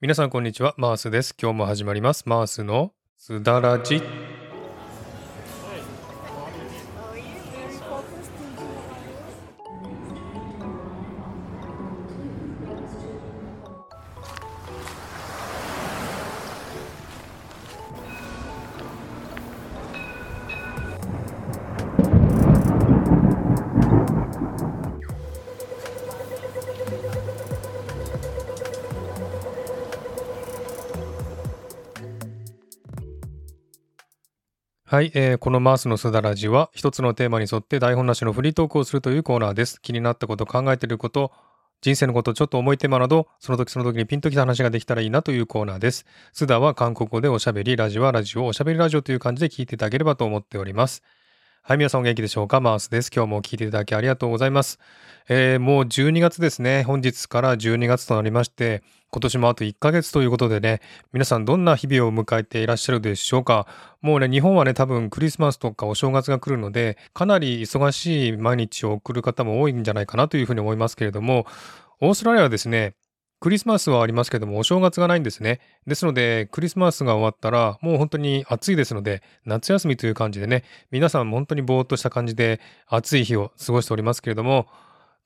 皆さんこんにちは、マースです。今日も始まります。マースのすだらじ。はい、えーこのマースのすだらじは一つのテーマに沿って台本なしのフリートークをするというコーナーです。気になったこと、考えていること、人生のこと、ちょっと重いテーマなど、その時その時にピンときた話ができたらいいなというコーナーです。すだは韓国語でおしゃべり、ラジオはラジオ、おしゃべりラジオという感じで聞いていただければと思っております。はい、皆さんお元気でしょうか？マースです。今日も聞いていただきありがとうございます。えーもう12月ですね。本日から12月となりまして、今年もあと1ヶ月ということでね、皆さんどんな日々を迎えていらっしゃるでしょうか？もうね、日本はね、多分クリスマスとかお正月が来るので、かなり忙しい毎日を送る方も多いんじゃないかなというふうに思いますけれども、オーストラリアはですね、クリスマスはありますけども、お正月がないんですね。ですので、クリスマスが終わったら、もう本当に暑いですので、夏休みという感じでね、皆さん本当にぼーっとした感じで暑い日を過ごしておりますけれども、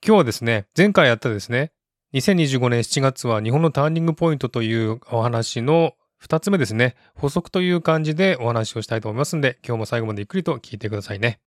今日はですね、前回やったですね、2025年7月は日本のターニングポイントというお話の2つ目ですね、補足という感じでお話をしたいと思いますので、今日も最後までゆっくりと聞いてくださいね。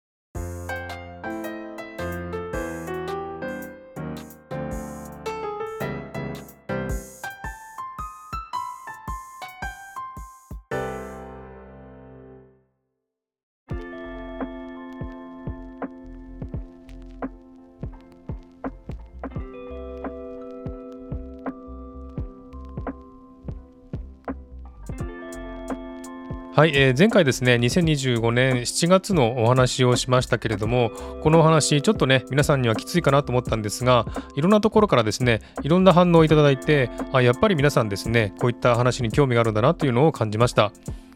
はい、えー前回ですね、2025年7月のお話をしましたけれども、このお話、ちょっとね、皆さんにはきついかなと思ったんですが、いろんなところからですね、いろんな反応をいただいて、あ、やっぱり皆さんですね、こういった話に興味があるんだなというのを感じました。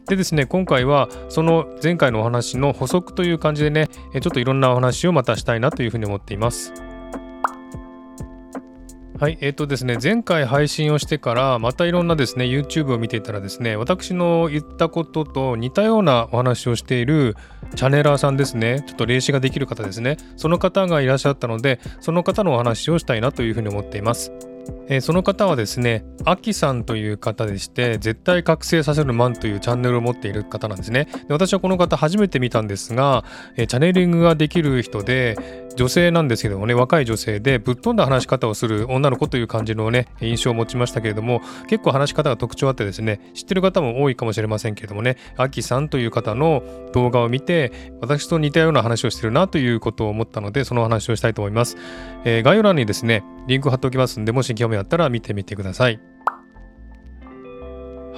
でですね、今回はその前回のお話の補足という感じでね、ちょっといろんなお話をまたしたいなというふうに思っています。はい、えっ、とですね、前回配信をしてから、またいろんなですね、YouTube を見ていたらですね、私の言ったことと似たようなお話をしているチャネラーさんですね、ちょっと霊視ができる方ですね、その方がいらっしゃったので、その方のお話をしたいなというふうに思っています。えーその方はですね、アキさんという方でして、絶対覚醒させるマンというチャンネルを持っている方なんですね。で私はこの方初めて見たんですが、えーチャネリングができる人で、女性なんですけどもね、若い女性でぶっ飛んだ話し方をする女の子という感じのね、印象を持ちましたけれども、結構話し方が特徴あってですね、知ってる方も多いかもしれませんけれどもね、アキさんという方の動画を見て、私と似たような話をしてるなということを思ったので、その話をしたいと思います。えー概要欄にですね、リンク貼っておきますんで、もし興味あったら見てみてください。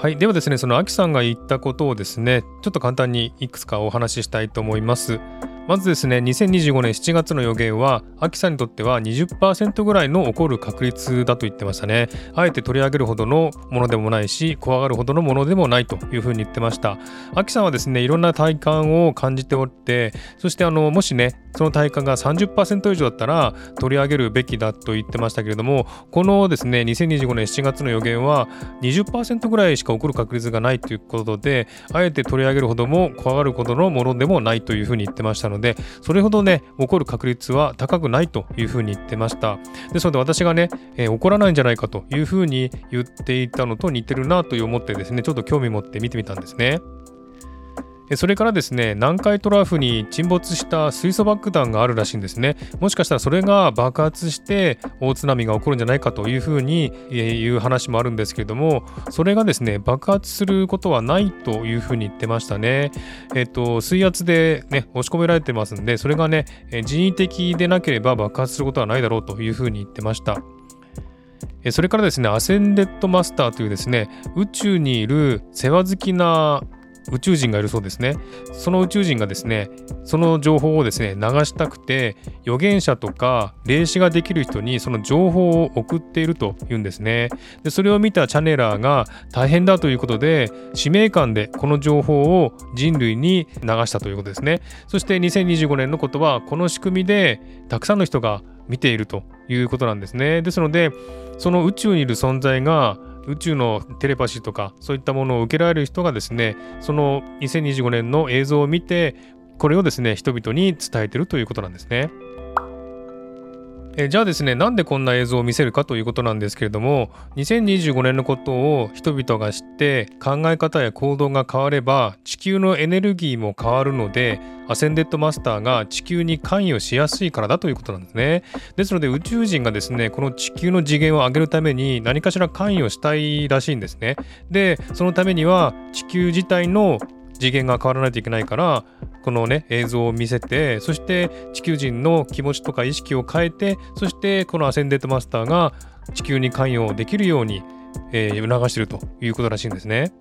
はい。ではですね、そのアキさんが言ったことをですね、ちょっと簡単にいくつかお話ししたいと思います。まずですね、2025年7月の予言は、アキさんにとっては20%ぐらいの起こる確率だと言ってましたね。あえて取り上げるほどのものでもないし、怖がるほどのものでもないというふうに言ってました。アキさんはですね、いろんな体感を感じておって、そしてあの、もしね、その体感が30%以上だったら取り上げるべきだと言ってましたけれども、このですね、2025年7月の予言は20%ぐらいしか起こる確率がないということで、あえて取り上げるほども怖がるほどのものでもないというふうに言ってましたので、でそれほどね、起こる確率は高くないというふうに言ってました。ですので私がね、えー起こらないんじゃないかというふうに言っていたのと似てるなという思ってですね、ちょっと興味持って見てみたんですね。それからですね、南海トラフに沈没した水素爆弾があるらしいんですね。もしかしたらそれが爆発して大津波が起こるんじゃないかというふうにえいう話もあるんですけれども、それがですね、爆発することはないというふうに言ってましたね。えっ、と、水圧でね、押し込められてますんで、それがね、人為的でなければ爆発することはないだろうというふうに言ってました。それからですね、アセンデッドマスターというですね、宇宙にいる世話好きな宇宙人がいるそうですね。その宇宙人がですね、その情報をですね、流したくて、預言者とか霊視ができる人にその情報を送っているというんですね。で、それを見たチャネラーが大変だということで、使命感でこの情報を人類に流したということですね。そして2025年のことは、この仕組みでたくさんの人が見ているということなんですね。ですので、その宇宙にいる存在が宇宙のテレパシーとかそういったものを受けられる人がですねその2025年の映像を見てこれをですね人々に伝えてるということなんですね。えじゃあですねなんでこんな映像を見せるかということなんですけれども2025年のことを人々が知って考え方や行動が変われば地球のエネルギーも変わるのでアセンデッドマスターが地球に関与しやすいからだということなんですね。ですので宇宙人がですねこの地球の次元を上げるために何かしら関与したいらしいんですね。でそのためには地球自体の次元が変わらないといけないからこのね映像を見せてそして地球人の気持ちとか意識を変えてそしてこのアセンデッドマスターが地球に関与できるように、えー、促しているということらしいんですね。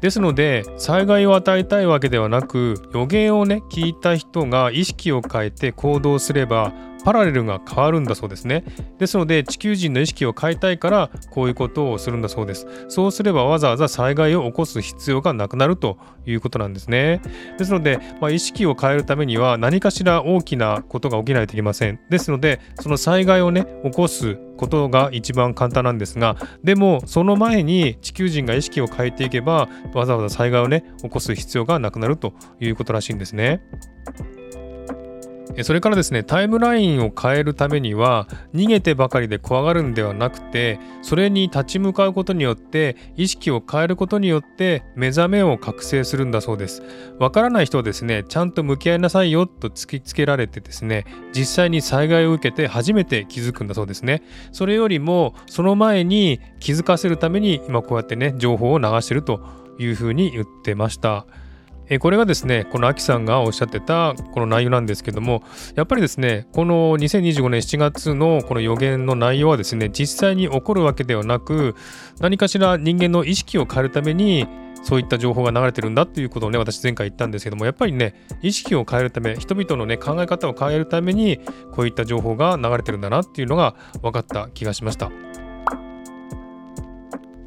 ですので災害を与えたいわけではなく予言をね聞いた人が意識を変えて行動すればパラレルが変わるんだそうですね。ですので地球人の意識を変えたいからこういうことをするんだそうです。そうすればわざわざ災害を起こす必要がなくなるということなんですね。ですので、まあ、意識を変えるためには何かしら大きなことが起きないといけません。ですのでその災害をね起こすことが一番簡単なんですがでもその前に地球人が意識を変えていけばわざわざ災害をね起こす必要がなくなるということらしいんですね。それからですねタイムラインを変えるためには逃げてばかりで怖がるんではなくてそれに立ち向かうことによって意識を変えることによって目覚めを覚醒するんだそうですわからない人はですねちゃんと向き合いなさいよと突きつけられてですね実際に災害を受けて初めて気づくんだそうですねそれよりもその前に気づかせるために今こうやってね情報を流してるというふうに言ってました。えこれがですね、このアキさんがおっしゃってたこの内容なんですけども、やっぱりですね、この2025年7月のこの予言の内容はですね、実際に起こるわけではなく、何かしら人間の意識を変えるために、そういった情報が流れてるんだっていうことをね、私前回言ったんですけども、やっぱりね、意識を変えるため、人々のね、考え方を変えるために、こういった情報が流れてるんだなっていうのが分かった気がしました。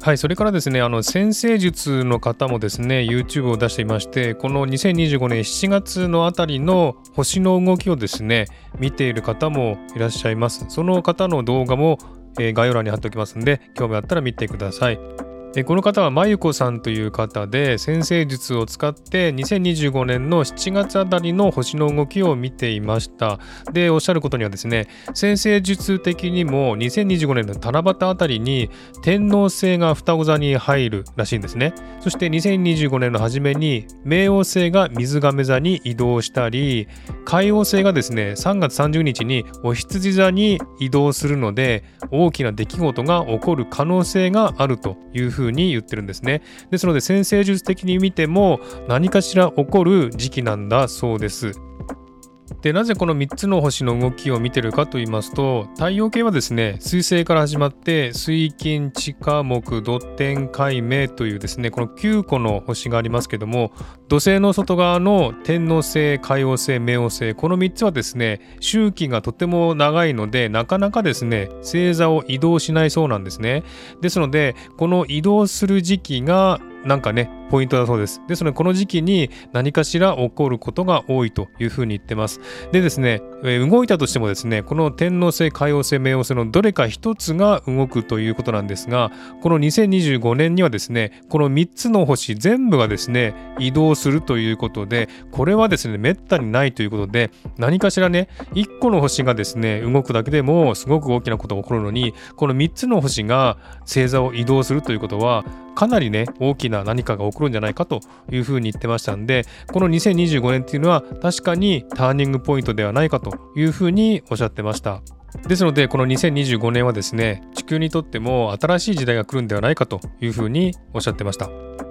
はい、それからですね、あの先生術の方もですね、YouTube を出していまして、この2025年7月のあたりの星の動きをですね、見ている方もいらっしゃいます。その方の動画も、えー、概要欄に貼っておきますんで、興味あったら見てください。えこの方はまゆこさんという方で先生術を使って2025年の7月あたりの星の動きを見ていました。でおっしゃることにはですね先生術的にも2025年の七夕あたりに天王星が双子座に入るらしいんですね。そして2025年の初めに冥王星が水亀座に移動したり海王星がですね3月30日にお羊座に移動するので大きな出来事が起こる可能性があるというふうふうに言ってるんですね。ですので先生術的に見ても何かしら起こる時期なんだそうです。でなぜこの3つの星の動きを見てるかと言いますと太陽系はですね水星から始まって水金地下木土天海明というですねこの9個の星がありますけども土星の外側の天王星海王星冥王星この3つはですね周期がとても長いのでなかなかですね星座を移動しないそうなんですね。ですのでこの移動する時期がなんかね、ポイントだそうです。ですので、この時期に何かしら起こることが多いというふうに言ってます。でですね、え動いたとしてもですね、この天王星、海王星、冥王星のどれか一つが動くということなんですが、この2025年にはですね、この3つの星全部がですね、移動するということで、これはですね、めったにないということで、何かしらね、1個の星がですね、動くだけでもすごく大きなことが起こるのに、この3つの星が星座を移動するということは、かなりね、大きな何かが起こる来るんじゃないかというふうに言ってましたんで、この2025年っていうのは確かにターニングポイントではないかというふうにおっしゃってました。ですので、この2025年はですね、地球にとっても新しい時代が来るんではないかというふうにおっしゃってました。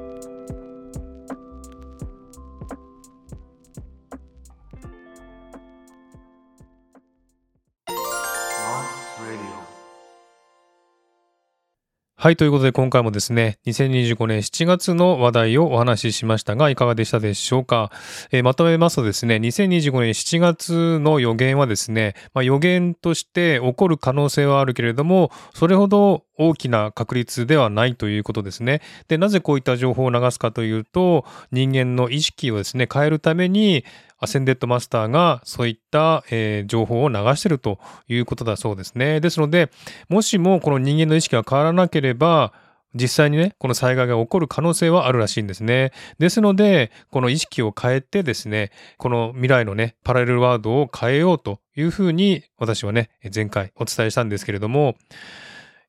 はい、ということで今回もですね、2025年7月の話題をお話ししましたが、いかがでしたでしょうか？えー、まとめますとですね、2025年7月の予言はですね、まあ、予言として起こる可能性はあるけれども、それほど大きな確率ではないということですね。で、なぜこういった情報を流すかというと、人間の意識をですね、変えるために、アセンデッドマスターがそういった、えー、情報を流しているということだそうですね。ですので、もしもこの人間の意識が変わらなければ、実際にね、この災害が起こる可能性はあるらしいんですね。ですので、この意識を変えてですね、この未来のね、パラレルワードを変えようというふうに私はね、前回お伝えしたんですけれども、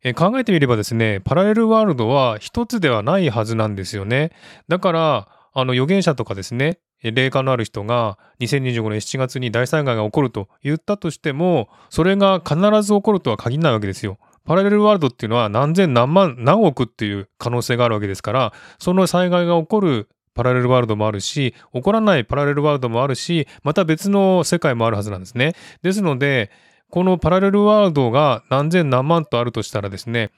え考えてみればですね、パラレルワールドは一つではないはずなんですよね。だから、あの預言者とかですね、霊感のある人が2025年7月に大災害が起こると言ったとしても、それが必ず起こるとは限らないわけですよ。パラレルワールドっていうのは何千何万何億っていう可能性があるわけですから、その災害が起こるパラレルワールドもあるし、起こらないパラレルワールドもあるし、また別の世界もあるはずなんですね。ですので、このパラレルワールドが何千何万とあるとしたらですね、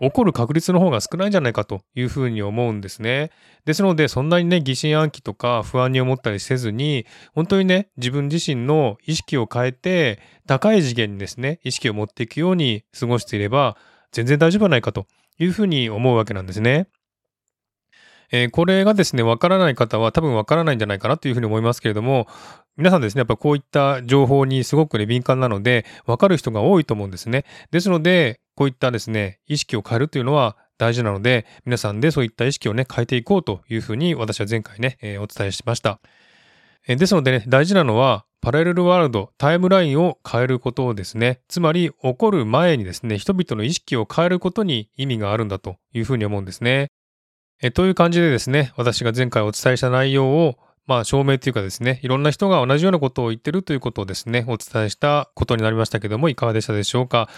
起こる確率の方が少ないんじゃないかというふうに思うんですね。ですので、そんなにね、疑心暗鬼とか不安に思ったりせずに、本当にね、自分自身の意識を変えて、高い次元にですね、意識を持っていくように過ごしていれば、全然大丈夫じゃないかというふうに思うわけなんですね。えー、これがですね、わからない方は多分わからないんじゃないかなというふうに思いますけれども、皆さんですね、やっぱこういった情報にすごくね、敏感なので、わかる人が多いと思うんですね。ですので、こういったですね、意識を変えるというのは大事なので、皆さんでそういった意識をね、変えていこうというふうに私は前回ね、えー、お伝えしました。えー、ですのでね、大事なのは、パラレルワールド、タイムラインを変えることをですね、つまり起こる前にですね、人々の意識を変えることに意味があるんだというふうに思うんですね。えという感じでですね、私が前回お伝えした内容を、まあ、証明というかですね、いろんな人が同じようなことを言ってるということをですね、お伝えしたことになりましたけども、いかがでしたでしょうか？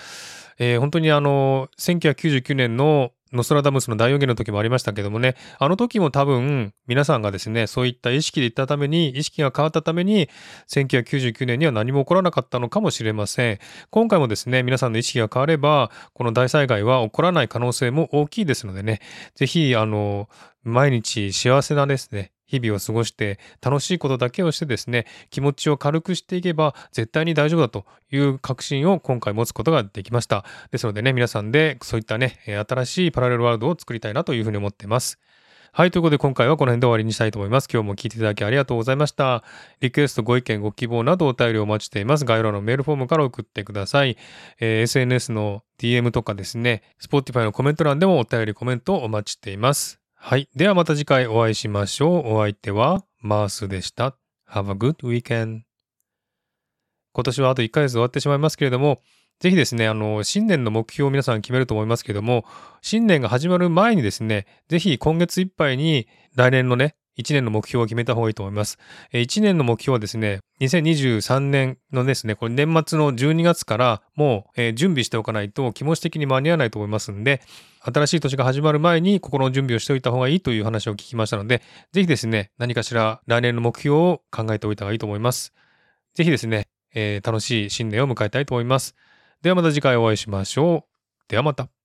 えー、本当にあの、1999年のノストラダムスの大予言の時もありましたけどもね、あの時も多分皆さんがですね、そういった意識で言ったために、意識が変わったために、1999年には何も起こらなかったのかもしれません。今回もですね、皆さんの意識が変われば、この大災害は起こらない可能性も大きいですのでね、ぜひ、あの、毎日幸せなですね、日々を過ごして楽しいことだけをしてですね、気持ちを軽くしていけば絶対に大丈夫だという確信を今回持つことができました。ですのでね、皆さんでそういったね、新しいパラレルワールドを作りたいなというふうに思っています。はい。ということで今回はこの辺で終わりにしたいと思います。今日も聞いていただきありがとうございました。リクエスト、ご意見、ご希望などお便りをお待ちしています。概要欄のメールフォームから送ってください。えー、SNS の DM とかですね、Spotify のコメント欄でもお便り、コメントをお待ちしています。はい。ではまた次回お会いしましょう。お相手はマースでした。Have a good weekend. 今年はあと1ヶ月終わってしまいますけれども、ぜひですね、あの、新年の目標を皆さん決めると思いますけども、新年が始まる前にですね、ぜひ今月いっぱいに来年のね、1年の目標を決めた方がいいと思います。1年の目標はですね、2023年のですね、これ年末の12月からもう準備しておかないと気持ち的に間に合わないと思いますんで、新しい年が始まる前に心の準備をしておいた方がいいという話を聞きましたので、ぜひですね、何かしら来年の目標を考えておいた方がいいと思います。ぜひですね、えー、楽しい新年を迎えたいと思います。ではまた次回お会いしましょう。ではまた。